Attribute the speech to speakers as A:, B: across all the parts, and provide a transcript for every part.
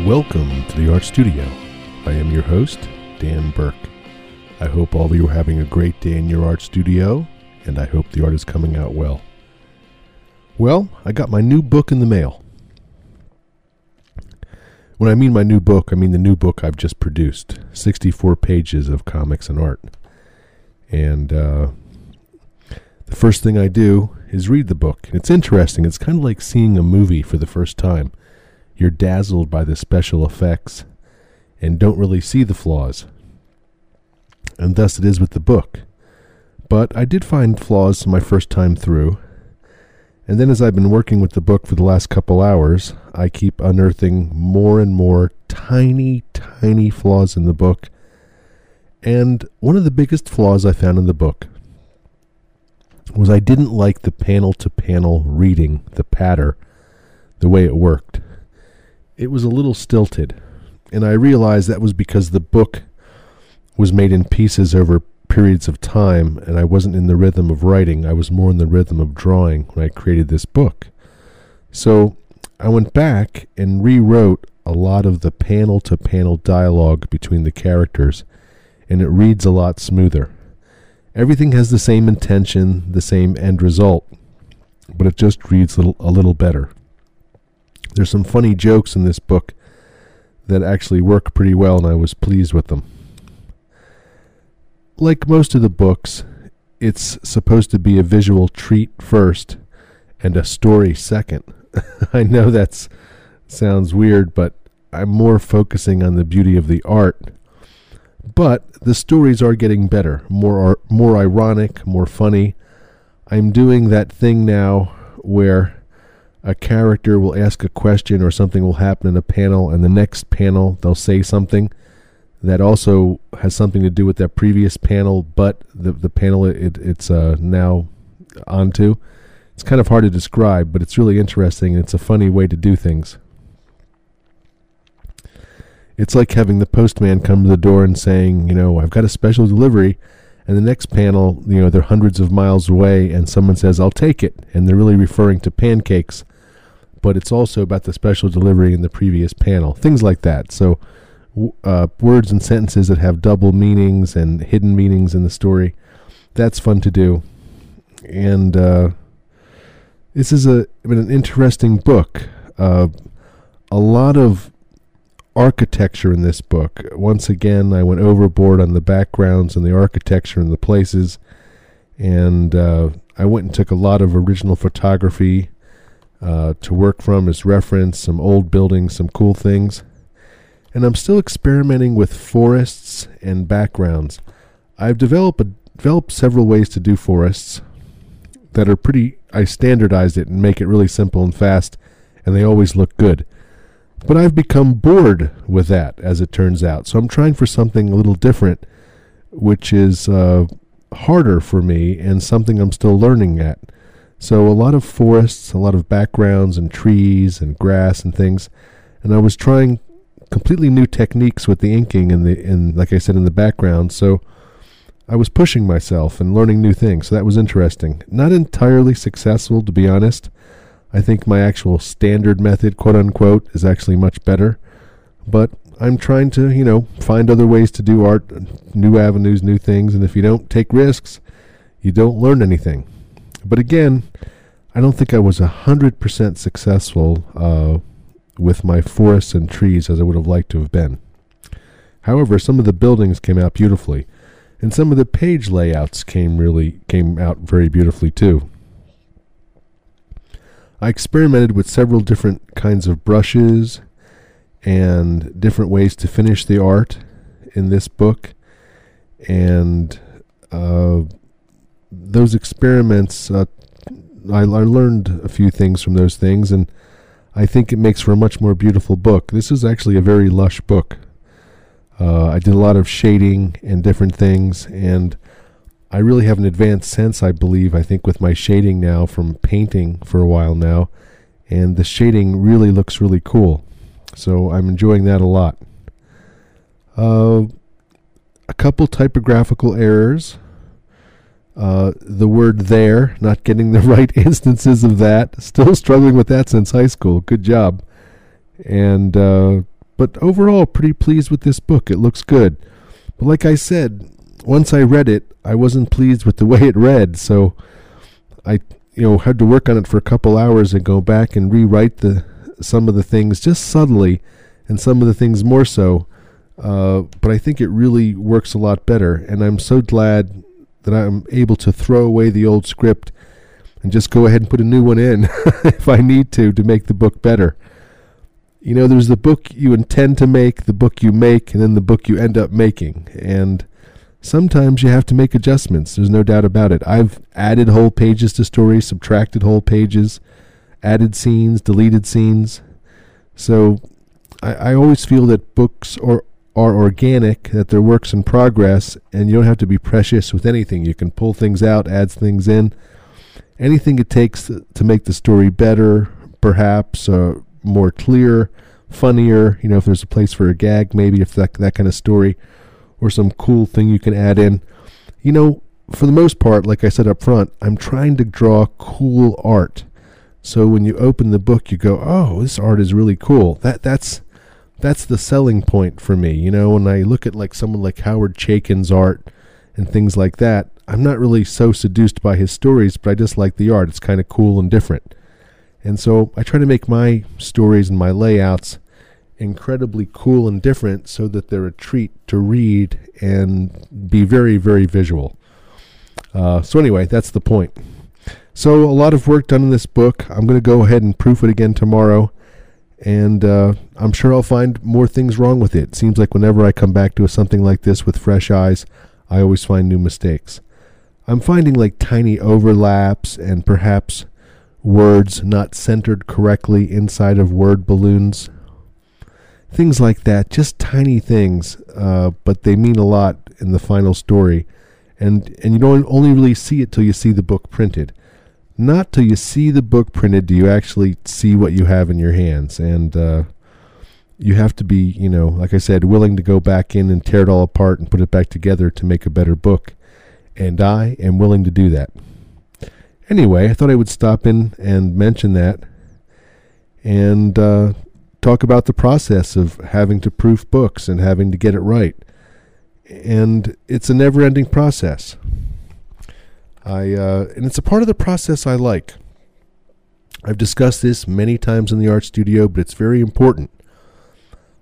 A: Welcome to the Art Studio. I am your host, Dan Burke. I hope all of you are having a great day in your art studio, and I hope the art is coming out well. Well, I got my new book in the mail. When I mean my new book, I mean the new book I've just produced 64 pages of comics and art. And uh, the first thing I do is read the book. It's interesting. It's kind of like seeing a movie for the first time. You're dazzled by the special effects and don't really see the flaws. And thus it is with the book. But I did find flaws my first time through, and then as I've been working with the book for the last couple hours, I keep unearthing more and more tiny, tiny flaws in the book. And one of the biggest flaws I found in the book was I didn't like the panel to panel reading, the patter, the way it worked. It was a little stilted, and I realized that was because the book was made in pieces over periods of time, and I wasn't in the rhythm of writing. I was more in the rhythm of drawing when I created this book. So I went back and rewrote a lot of the panel to panel dialogue between the characters, and it reads a lot smoother. Everything has the same intention, the same end result, but it just reads a little, a little better. There's some funny jokes in this book that actually work pretty well, and I was pleased with them like most of the books, it's supposed to be a visual treat first and a story second. I know that sounds weird, but I'm more focusing on the beauty of the art. But the stories are getting better, more more ironic, more funny. I'm doing that thing now where a character will ask a question or something will happen in a panel and the next panel they'll say something that also has something to do with that previous panel, but the the panel it, it's uh, now onto. It's kind of hard to describe, but it's really interesting. It's a funny way to do things. It's like having the postman come to the door and saying, you know, I've got a special delivery, and the next panel, you know, they're hundreds of miles away, and someone says, I'll take it, and they're really referring to pancakes, but it's also about the special delivery in the previous panel, things like that. So uh, words and sentences that have double meanings and hidden meanings in the story. That's fun to do, and uh, this is a an interesting book. Uh, a lot of architecture in this book. Once again, I went overboard on the backgrounds and the architecture and the places, and uh, I went and took a lot of original photography uh, to work from as reference, some old buildings, some cool things and I'm still experimenting with forests and backgrounds. I've developed a, developed several ways to do forests that are pretty. I standardized it and make it really simple and fast, and they always look good. But I've become bored with that, as it turns out. So I'm trying for something a little different, which is uh, harder for me and something I'm still learning at. So a lot of forests, a lot of backgrounds and trees and grass and things. And I was trying completely new techniques with the inking and the and like I said in the background. So I was pushing myself and learning new things. So that was interesting. Not entirely successful, to be honest. I think my actual standard method, quote unquote, is actually much better. But I'm trying to, you know, find other ways to do art, new avenues, new things. And if you don't take risks, you don't learn anything. But again, I don't think I was a hundred percent successful uh, with my forests and trees as I would have liked to have been. However, some of the buildings came out beautifully, and some of the page layouts came really came out very beautifully too. I experimented with several different kinds of brushes and different ways to finish the art in this book, and uh, those experiments, uh, I, I learned a few things from those things, and I think it makes for a much more beautiful book. This is actually a very lush book. Uh, I did a lot of shading and different things, and I really have an advanced sense, I believe, I think, with my shading now from painting for a while now, and the shading really looks really cool. So I'm enjoying that a lot. Uh, a couple typographical errors. Uh, the word there, not getting the right instances of that. Still struggling with that since high school. Good job. And uh, but overall, pretty pleased with this book. It looks good. But like I said, once I read it, I wasn't pleased with the way it read. So I, you know, had to work on it for a couple hours and go back and rewrite the some of the things just subtly, and some of the things more so. Uh, but I think it really works a lot better, and I'm so glad that I'm able to throw away the old script and just go ahead and put a new one in if I need to to make the book better. You know, there's the book you intend to make, the book you make, and then the book you end up making. And sometimes you have to make adjustments. There's no doubt about it. I've added whole pages to stories, subtracted whole pages, added scenes, deleted scenes. So I, I always feel that books are are organic, that they're works in progress, and you don't have to be precious with anything. You can pull things out, add things in, anything it takes to make the story better, perhaps uh, more clear, funnier. You know, if there's a place for a gag, maybe if that that kind of story, or some cool thing you can add in. You know, for the most part, like I said up front, I'm trying to draw cool art. So when you open the book, you go, "Oh, this art is really cool." That that's that's the selling point for me. You know, when I look at like someone like Howard Chaykin's art and things like that, I'm not really so seduced by his stories, but I just like the art. It's kind of cool and different. And so I try to make my stories and my layouts incredibly cool and different so that they're a treat to read and be very, very visual. Uh, so, anyway, that's the point. So, a lot of work done in this book. I'm going to go ahead and proof it again tomorrow and uh, I'm sure I'll find more things wrong with it. Seems like whenever I come back to something like this with fresh eyes, I always find new mistakes. I'm finding like tiny overlaps and perhaps words not centered correctly inside of word balloons. Things like that, just tiny things, uh, but they mean a lot in the final story, and and you don't only really see it till you see the book printed not till you see the book printed do you actually see what you have in your hands. And uh, you have to be you know like i said willing to go back in and tear it all apart and put it back together to make a better book. And i am willing to do that. Anyway i thought i would stop in and mention that and uh, talk about the process of having to proof books and having to get it right. And it's a never ending process I uh, and it's a part of the process I like. I've discussed this many times in the art studio, but it's very important.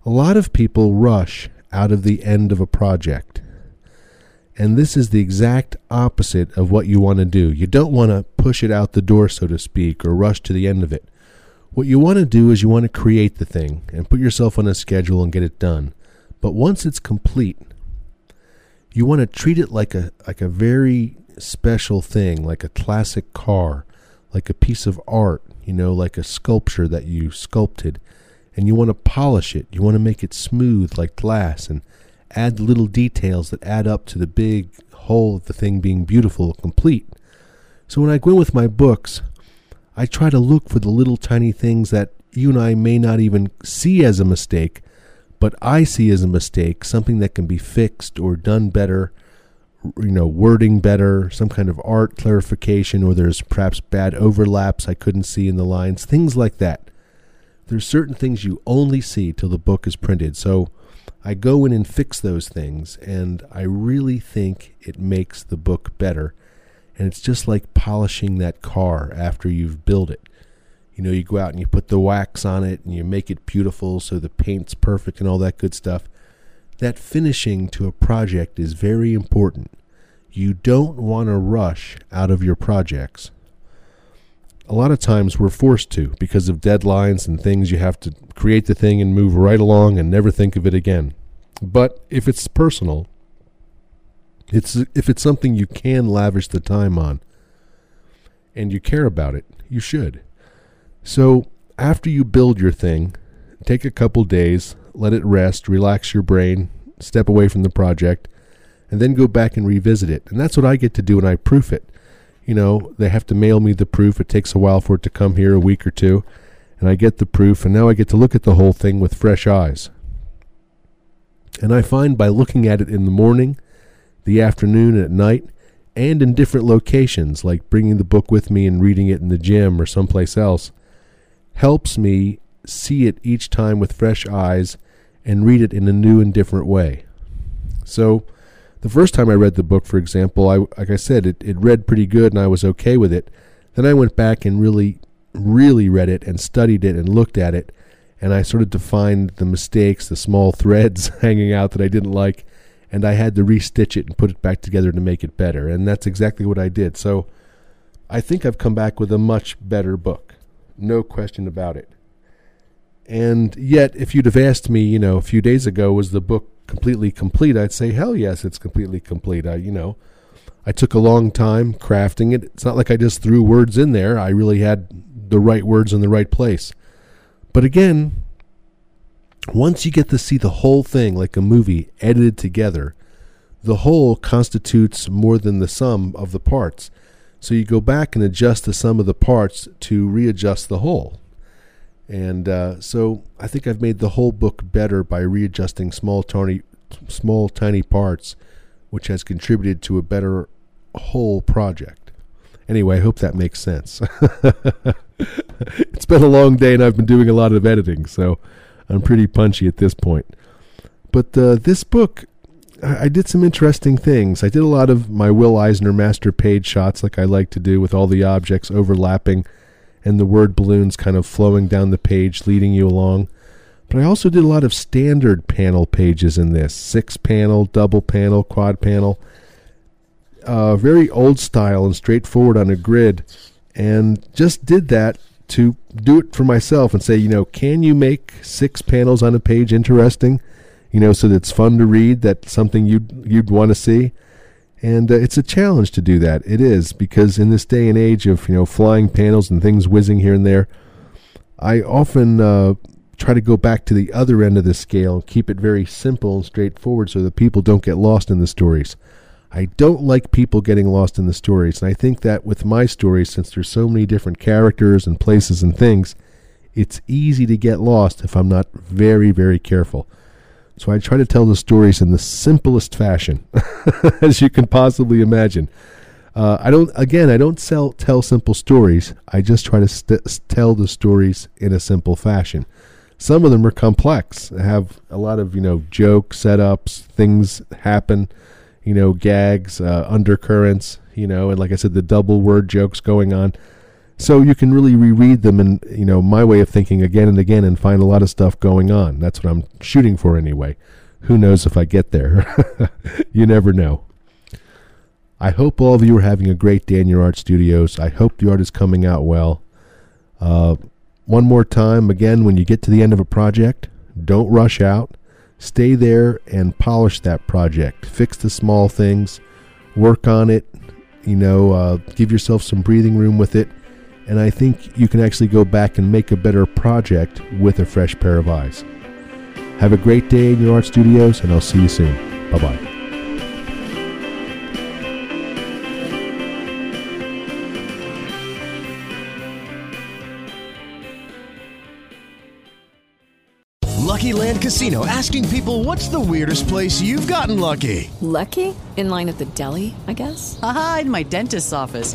A: A lot of people rush out of the end of a project. And this is the exact opposite of what you want to do. You don't want to push it out the door, so to speak, or rush to the end of it. What you want to do is you want to create the thing and put yourself on a schedule and get it done. But once it's complete, you want to treat it like a like a very special thing, like a classic car, like a piece of art, you know, like a sculpture that you sculpted, and you want to polish it. You want to make it smooth like glass and add the little details that add up to the big whole of the thing being beautiful, complete. So when I go in with my books, I try to look for the little tiny things that you and I may not even see as a mistake, but I see as a mistake, something that can be fixed or done better you know wording better some kind of art clarification or there's perhaps bad overlaps i couldn't see in the lines things like that. There's certain things you only see till the book is printed. So i go in and fix those things and i really think it makes the book better. And it's just like polishing that car after you've built it. You know you go out and you put the wax on it and you make it beautiful so the paint's perfect and all that good stuff that finishing to a project is very important. You don't want to rush out of your projects. A lot of times we're forced to because of deadlines and things you have to create the thing and move right along and never think of it again. But if it's personal, it's if it's something you can lavish the time on and you care about it, you should. So after you build your thing, take a couple days, let it rest, relax your brain, step away from the project, and then go back and revisit it. And that's what I get to do when I proof it. You know, they have to mail me the proof. It takes a while for it to come here, a week or two. And I get the proof, and now I get to look at the whole thing with fresh eyes. And I find by looking at it in the morning, the afternoon, and at night, and in different locations, like bringing the book with me and reading it in the gym or someplace else, helps me see it each time with fresh eyes and read it in a new and different way. So, the first time I read the book, for example, I like I said, it, it read pretty good and I was okay with it. Then I went back and really, really read it and studied it and looked at it, and I started to find the mistakes, the small threads hanging out that I didn't like, and I had to restitch it and put it back together to make it better. And that's exactly what I did. So I think I've come back with a much better book. No question about it. And yet, if you'd have asked me, you know, a few days ago, was the book completely complete? I'd say, hell yes, it's completely complete. I, you know, I took a long time crafting it. It's not like I just threw words in there. I really had the right words in the right place. But again, once you get to see the whole thing like a movie edited together, the whole constitutes more than the sum of the parts. So you go back and adjust the sum of the parts to readjust the whole. And uh, so I think I've made the whole book better by readjusting small, tiny, small, tiny parts, which has contributed to a better whole project. Anyway, I hope that makes sense. it's been a long day and I've been doing a lot of editing, so I'm pretty punchy at this point. But uh, this book, I, I did some interesting things. I did a lot of my Will Eisner master page shots, like I like to do, with all the objects overlapping and the word balloons kind of flowing down the page, leading you along. But I also did a lot of standard panel pages in this six panel, double panel, quad panel. Uh, very old style and straightforward on a grid. And just did that to do it for myself and say, you know, can you make six panels on a page interesting? You know, so that it's fun to read, that something you'd you'd want to see. And uh, it's a challenge to do that. It is because in this day and age of you know flying panels and things whizzing here and there, I often uh, try to go back to the other end of the scale and keep it very simple and straightforward so that people don't get lost in the stories. I don't like people getting lost in the stories. And I think that with my stories, since there's so many different characters and places and things, it's easy to get lost if I'm not very, very careful. So I try to tell the stories in the simplest fashion, as you can possibly imagine. Uh, I don't. Again, I don't sell, tell simple stories. I just try to st- tell the stories in a simple fashion. Some of them are complex. They have a lot of you know joke setups. Things happen you know, gags, uh, undercurrents, you know, and like I said, the double word jokes going on. So you can really reread them and, you know, my way of thinking again and again and find a lot of stuff going on. That's what I'm shooting for anyway. Who knows if I get there? you never know. I hope all of you are having a great day in your art studios. I hope the art is coming out well. Uh, one more time, again, when you get to the end of a project, don't rush out Stay there and polish that project. Fix the small things, work on it, you know, uh, give yourself some breathing room with it. And I think you can actually go back and make a better project with a fresh pair of eyes. Have a great day in your art studios, and I'll see you soon. Bye bye.
B: Lucky Land Casino asking people what's the weirdest place you've gotten lucky?
C: Lucky? In line at the deli, I guess?
D: Aha, in my dentist's office.